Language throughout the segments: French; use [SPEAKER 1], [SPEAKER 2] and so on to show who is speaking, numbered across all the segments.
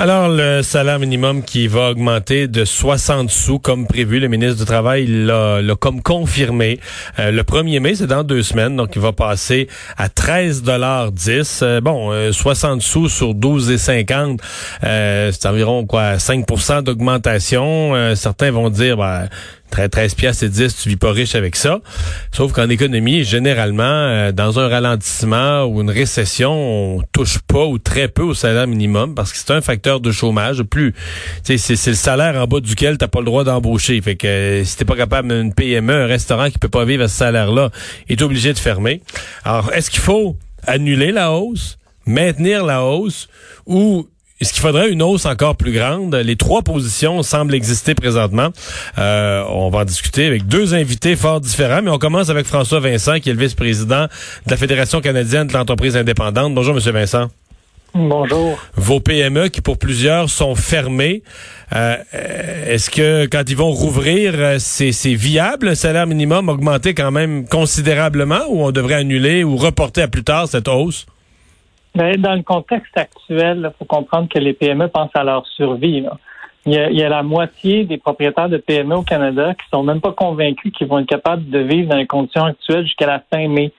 [SPEAKER 1] Alors, le salaire minimum qui va augmenter de 60 sous comme prévu, le ministre du Travail l'a comme confirmé. Euh, le 1er mai, c'est dans deux semaines, donc il va passer à 13 dollars 10. Euh, bon, 60 euh, sous sur 12,50, euh, c'est environ quoi 5% d'augmentation. certains vont dire, ben, 13 pièces et 10, tu vis pas riche avec ça. Sauf qu'en économie, généralement, euh, dans un ralentissement ou une récession, on touche pas ou très peu au salaire minimum parce que c'est un facteur de chômage. Plus, c'est, le salaire en bas duquel t'as pas le droit d'embaucher. Fait que euh, si t'es pas capable d'une PME, un restaurant qui peut pas vivre à ce salaire-là, est obligé de fermer. Alors, est-ce qu'il faut annuler la hausse, maintenir la hausse ou est-ce qu'il faudrait une hausse encore plus grande? Les trois positions semblent exister présentement. Euh, on va en discuter avec deux invités fort différents, mais on commence avec François Vincent, qui est le vice-président de la Fédération canadienne de l'entreprise indépendante. Bonjour, Monsieur Vincent.
[SPEAKER 2] Bonjour.
[SPEAKER 1] Vos PME, qui pour plusieurs sont fermées, euh, est-ce que quand ils vont rouvrir, euh, c'est, c'est viable, le salaire minimum augmenter quand même considérablement, ou on devrait annuler ou reporter à plus tard cette hausse?
[SPEAKER 2] Ben, dans le contexte actuel, il faut comprendre que les PME pensent à leur survie. Il, y a, la moitié des propriétaires de PME au Canada qui sont même pas convaincus qu'ils vont être capables de vivre dans les conditions actuelles jusqu'à la fin mai.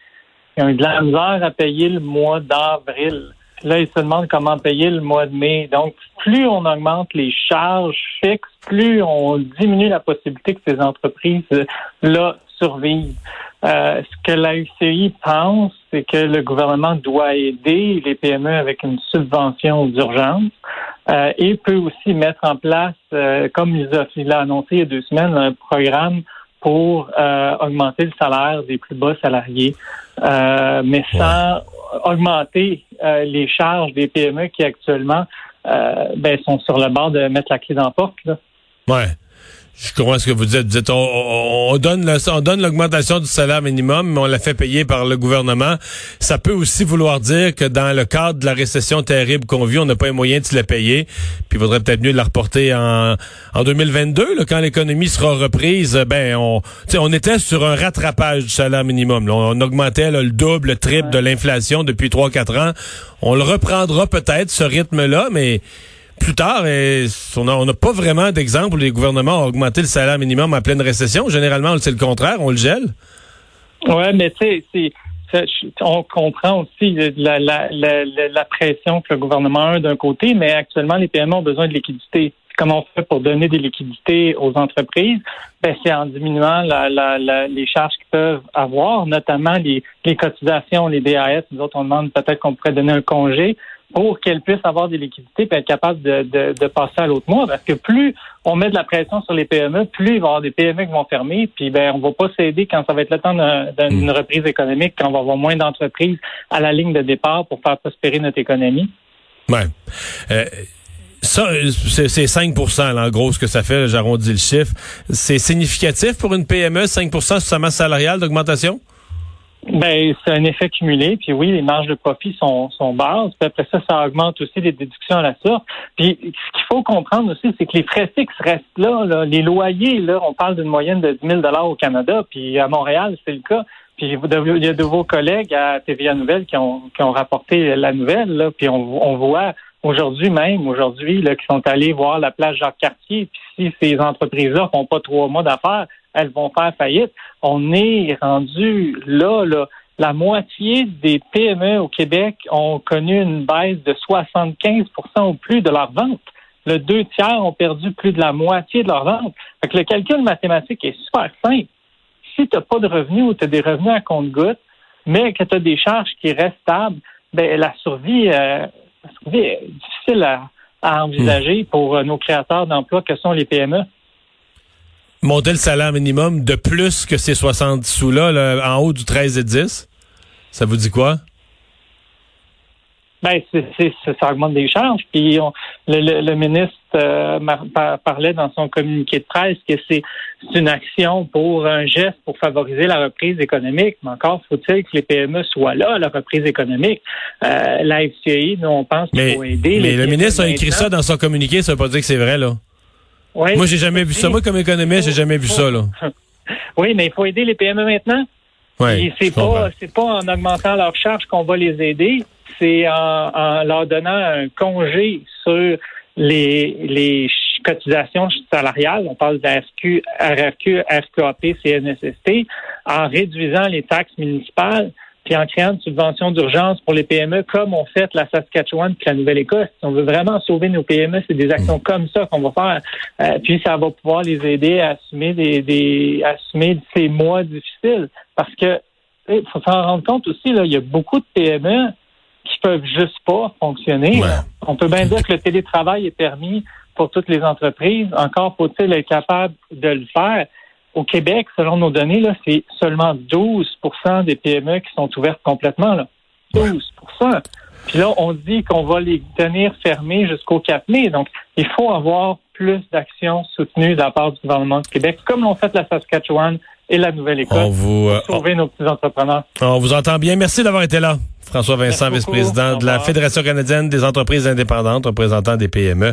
[SPEAKER 2] Ils ont eu de la à payer le mois d'avril. Là, ils se demandent comment payer le mois de mai. Donc, plus on augmente les charges fixes, plus on diminue la possibilité que ces entreprises-là survivent. Euh, ce que la UCI pense, c'est que le gouvernement doit aider les PME avec une subvention d'urgence euh, et peut aussi mettre en place, euh, comme il a, annoncé il y a deux semaines, un programme pour augmenter le salaire des plus bas salariés, mais sans augmenter les charges des PME qui actuellement ben, sont sur le bord de mettre la clé dans la porte. Là.
[SPEAKER 1] Ouais. Je comprends ce que vous dites. Vous dites on, donne on donne l'augmentation du salaire minimum, mais on la fait payer par le gouvernement. Ça peut aussi vouloir dire que dans le cadre de la récession terrible qu'on vit, on n'a pas les moyens de se la payer. Puis il vaudrait peut-être mieux de la reporter en, en 2022, quand l'économie sera reprise. Ben on, on était sur un rattrapage du salaire minimum. On, augmentait le double, le triple de l'inflation depuis 3-4 ans. On le reprendra peut-être ce rythme-là, mais plus tard, on n'a pas vraiment d'exemple où les gouvernements ont augmenté le salaire minimum en pleine récession. Généralement, c'est le contraire, on le gèle.
[SPEAKER 2] Oui, mais tu sais, on comprend aussi la, la, pression que le gouvernement a d'un côté, mais actuellement, les PME ont besoin de liquidité. Comment on fait pour donner des liquidités aux entreprises? Ben, c'est en diminuant les charges qu'ils peuvent avoir, notamment les, les cotisations, les DAS. Nous autres, on demande peut-être qu'on pourrait donner un congé pour qu'elles puissent avoir des liquidités et être capables de, de, passer à l'autre mois. Parce que plus on met de la pression sur les PME, plus il va y avoir des PME qui vont fermer, puis ben on va pas s'aider quand ça va être le temps d'une hmm. reprise économique, quand on va avoir moins d'entreprises à la ligne de départ pour faire prospérer notre économie.
[SPEAKER 1] Ouais. Euh, ça, c'est 5% en gros, ce que ça fait, j'arrondis le chiffre. C'est significatif pour une PME, 5 sur sa masse salariale d'augmentation?
[SPEAKER 2] Ben, c'est un effet cumulé. Puis oui, les marges de profit sont, sont basses. Puis après ça, ça augmente aussi les déductions à la source. Puis ce qu'il faut comprendre aussi, c'est que les frais fixes restent là, Les loyers, là, on parle d'une moyenne de 10 000 au Canada. Puis à Montréal, c'est le cas. Puis il y a de vos collègues à TVA Nouvelle qui ont, qui ont rapporté la nouvelle. Là, puis on, on voit aujourd'hui même, aujourd'hui, là, qui sont allés voir la plage Jacques-Cartier. Puis si ces entreprises-là font pas trois mois d'affaires, elles vont faire faillite. On est rendu là, là. La moitié des PME au Québec ont connu une baisse de 75% ou plus de leurs ventes. Le deux tiers ont perdu plus de la moitié de leurs ventes. Fait que le calcul mathématique est super simple. Si tu n'as pas de revenus ou tu as des revenus à compte-goutte, mais que tu as des charges qui restent stables, ben, la survie, euh, la survie est difficile à, envisager pour euh, nos créateurs d'emplois que sont les PME
[SPEAKER 1] monter le salaire minimum de plus que ces 70 sous-là, en haut du 13 et 10? Ça vous dit quoi?
[SPEAKER 2] Ben, c'est, c'est, ça augmente des charges. Puis on, le, le, le, ministre euh, parlait dans son communiqué de presse que c'est, c'est une action pour un geste pour favoriser la reprise économique. Mais encore faut-il que les PME soient là la reprise économique. Euh, la FCI, nous, on pense qu'il faut aider.
[SPEAKER 1] Mais le ministre a écrit ça dans son communiqué, ça veut pas dire que c'est vrai, là. Oui, Moi, j'ai jamais vu ça. Moi, comme économiste, j'ai jamais vu ça, là.
[SPEAKER 2] Oui, mais il faut aider les PME maintenant.
[SPEAKER 1] Oui,
[SPEAKER 2] c'est pas, c'est pas en augmentant leurs charges qu'on va les aider c'est en, leur donnant un congé sur les, les cotisations salariales, on parle de la RQ, RRQ, RQAP, CNSST, en réduisant les taxes municipales, puis en créant une subvention d'urgence pour les PME, comme on fait la Saskatchewan puis la Nouvelle-Écosse. Si on veut vraiment sauver nos PME, c'est des actions comme ça qu'on va faire. Euh, puis ça va pouvoir les aider à assumer des, des assumer ces mois difficiles. Parce que il faut s'en rendre compte aussi, là, il y a beaucoup de PME qui peuvent juste pas fonctionner. On peut bien dire que le télétravail est permis pour toutes les entreprises. Encore faut-il être capable de le faire. Au Québec, selon nos données, là, c'est seulement 12% des PME qui sont ouvertes complètement. Là. 12 Puis là, on dit qu'on va les tenir fermés jusqu'au 4 mai. Donc, il faut avoir plus d'actions soutenues de la part du gouvernement du Québec, comme l'ont fait la Saskatchewan et la Nouvelle-Écosse, pour euh, sauver nos petits entrepreneurs.
[SPEAKER 1] On vous entend bien. Merci d'avoir été là. François Vincent, vice-président de la Fédération canadienne des entreprises indépendantes, représentant des PME.